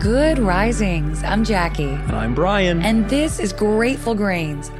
Good risings. I'm Jackie. And I'm Bryan. And this is Grateful Grains.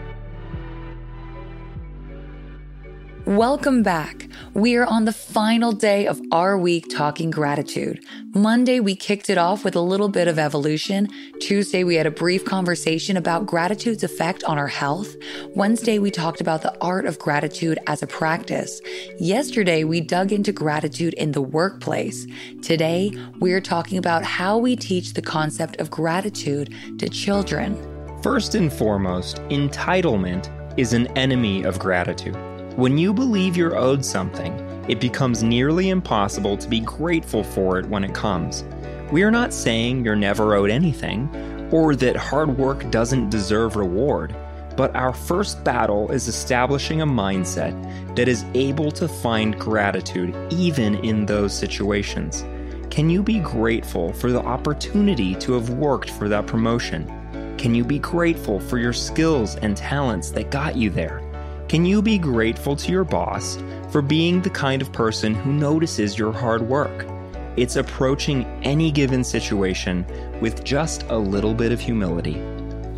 Welcome back. We are on the final day of our week talking gratitude. Monday, we kicked it off with a little bit of evolution. Tuesday, we had a brief conversation about gratitude's effect on our health. Wednesday, we talked about the art of gratitude as a practice. Yesterday, we dug into gratitude in the workplace. Today, we're talking about how we teach the concept of gratitude to children. First and foremost, entitlement is an enemy of gratitude. When you believe you're owed something, it becomes nearly impossible to be grateful for it when it comes. We are not saying you're never owed anything, or that hard work doesn't deserve reward, but our first battle is establishing a mindset that is able to find gratitude even in those situations. Can you be grateful for the opportunity to have worked for that promotion? Can you be grateful for your skills and talents that got you there? Can you be grateful to your boss for being the kind of person who notices your hard work? It's approaching any given situation with just a little bit of humility.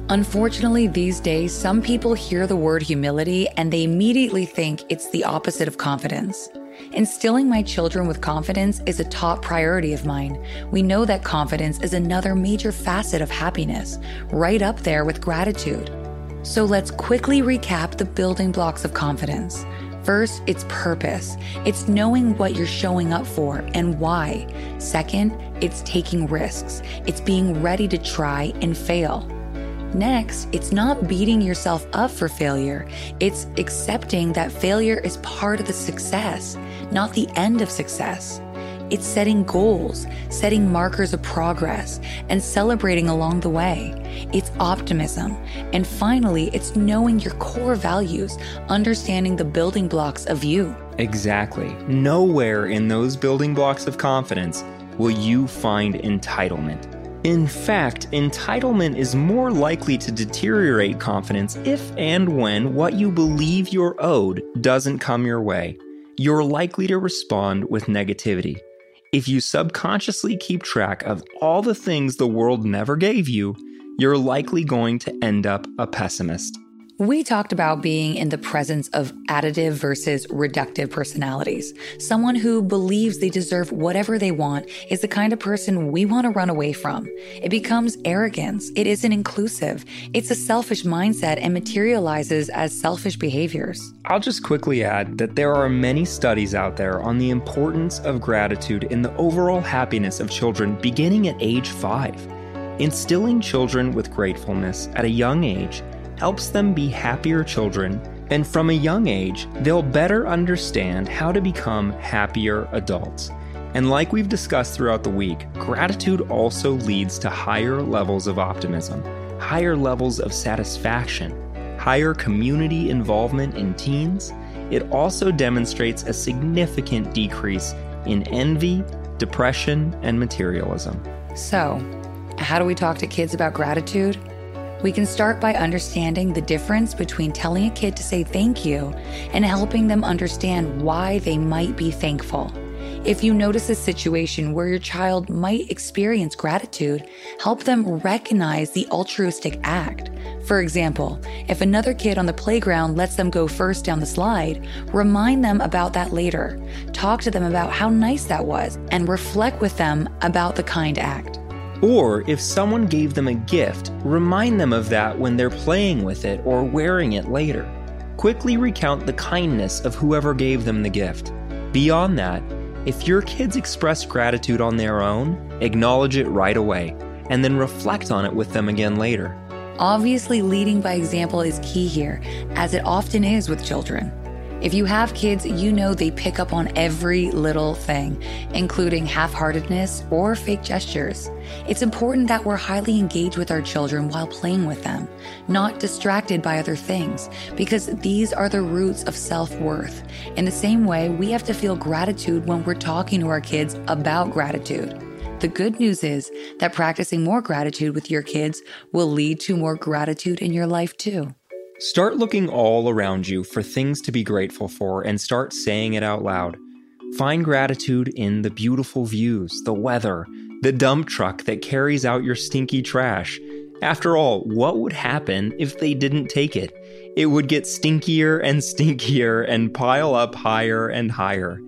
Unfortunately, these days, some people hear the word humility and they immediately think it's the opposite of confidence. Instilling my children with confidence is a top priority of mine. We know that confidence is another major facet of happiness, right up there with gratitude. So let's quickly recap the building blocks of confidence. First, it's purpose. It's knowing what you're showing up for and why. Second, it's taking risks. It's being ready to try and fail. Next, it's not beating yourself up for failure. It's accepting that failure is part of the success, not the end of success. It's setting goals, setting markers of progress, and celebrating along the way. It's optimism. And finally, it's knowing your core values, understanding the building blocks of you. Exactly. Nowhere in those building blocks of confidence will you find entitlement. In fact, entitlement is more likely to deteriorate confidence if and when what you believe you're owed doesn't come your way. You're likely to respond with negativity. If you subconsciously keep track of all the things the world never gave you, you're likely going to end up a pessimist. We talked about being in the presence of additive versus reductive personalities. Someone who believes they deserve whatever they want is the kind of person we want to run away from. It becomes arrogance. It isn't inclusive. It's a selfish mindset and materializes as selfish behaviors. I'll just quickly add that there are many studies out there on the importance of gratitude in the overall happiness of children beginning at age five. Instilling children with gratefulness at a young age helps them be happier children, and from a young age, they'll better understand how to become happier adults. And like we've discussed throughout the week, gratitude also leads to higher levels of optimism, higher levels of satisfaction, higher community involvement in teens. It also demonstrates a significant decrease in envy, depression, and materialism. So, how do we talk to kids about gratitude? We can start by understanding the difference between telling a kid to say thank you and helping them understand why they might be thankful. If you notice a situation where your child might experience gratitude, help them recognize the altruistic act. For example, if another kid on the playground lets them go first down the slide, remind them about that later. Talk to them about how nice that was and reflect with them about the kind act. Or if someone gave them a gift, remind them of that when they're playing with it or wearing it later. Quickly recount the kindness of whoever gave them the gift. Beyond that, if your kids express gratitude on their own, acknowledge it right away, and then reflect on it with them again later. Obviously, leading by example is key here, as it often is with children. If you have kids, you know they pick up on every little thing, including half heartedness or fake gestures. It's important that we're highly engaged with our children while playing with them, not distracted by other things, because these are the roots of self worth. In the same way, we have to feel gratitude when we're talking to our kids about gratitude. The good news is that practicing more gratitude with your kids will lead to more gratitude in your life too. Start looking all around you for things to be grateful for and start saying it out loud. Find gratitude in the beautiful views, the weather, the dump truck that carries out your stinky trash. After all, what would happen if they didn't take it? It would get stinkier and stinkier and pile up higher and higher.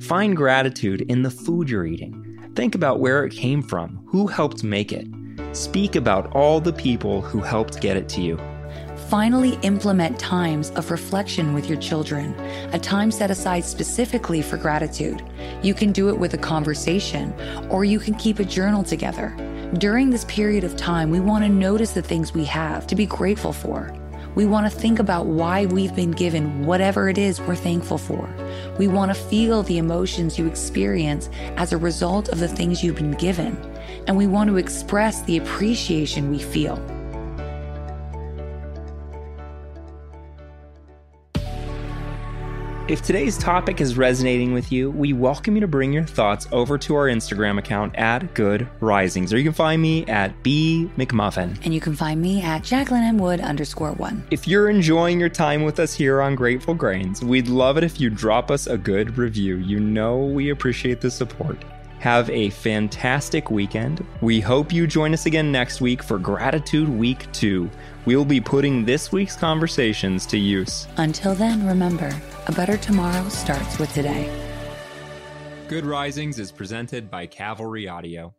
Find gratitude in the food you're eating. Think about where it came from, who helped make it. Speak about all the people who helped get it to you. Finally, implement times of reflection with your children, a time set aside specifically for gratitude. You can do it with a conversation, or you can keep a journal together. During this period of time, we want to notice the things we have to be grateful for. We want to think about why we've been given whatever it is we're thankful for. We want to feel the emotions you experience as a result of the things you've been given. And we want to express the appreciation we feel. If today's topic is resonating with you, we welcome you to bring your thoughts over to our Instagram account at Good Risings, or you can find me at B McMullin. And you can find me at Jacqueline M. Wood underscore one. If you're enjoying your time with us here on Grateful Grains, we'd love it if you drop us a good review. You know we appreciate the support. Have a fantastic weekend. We hope you join us again next week for Gratitude Week 2. We'll be putting this week's conversations to use. Until then, remember a better tomorrow starts with today. Good Risings is presented by Cavalry Audio.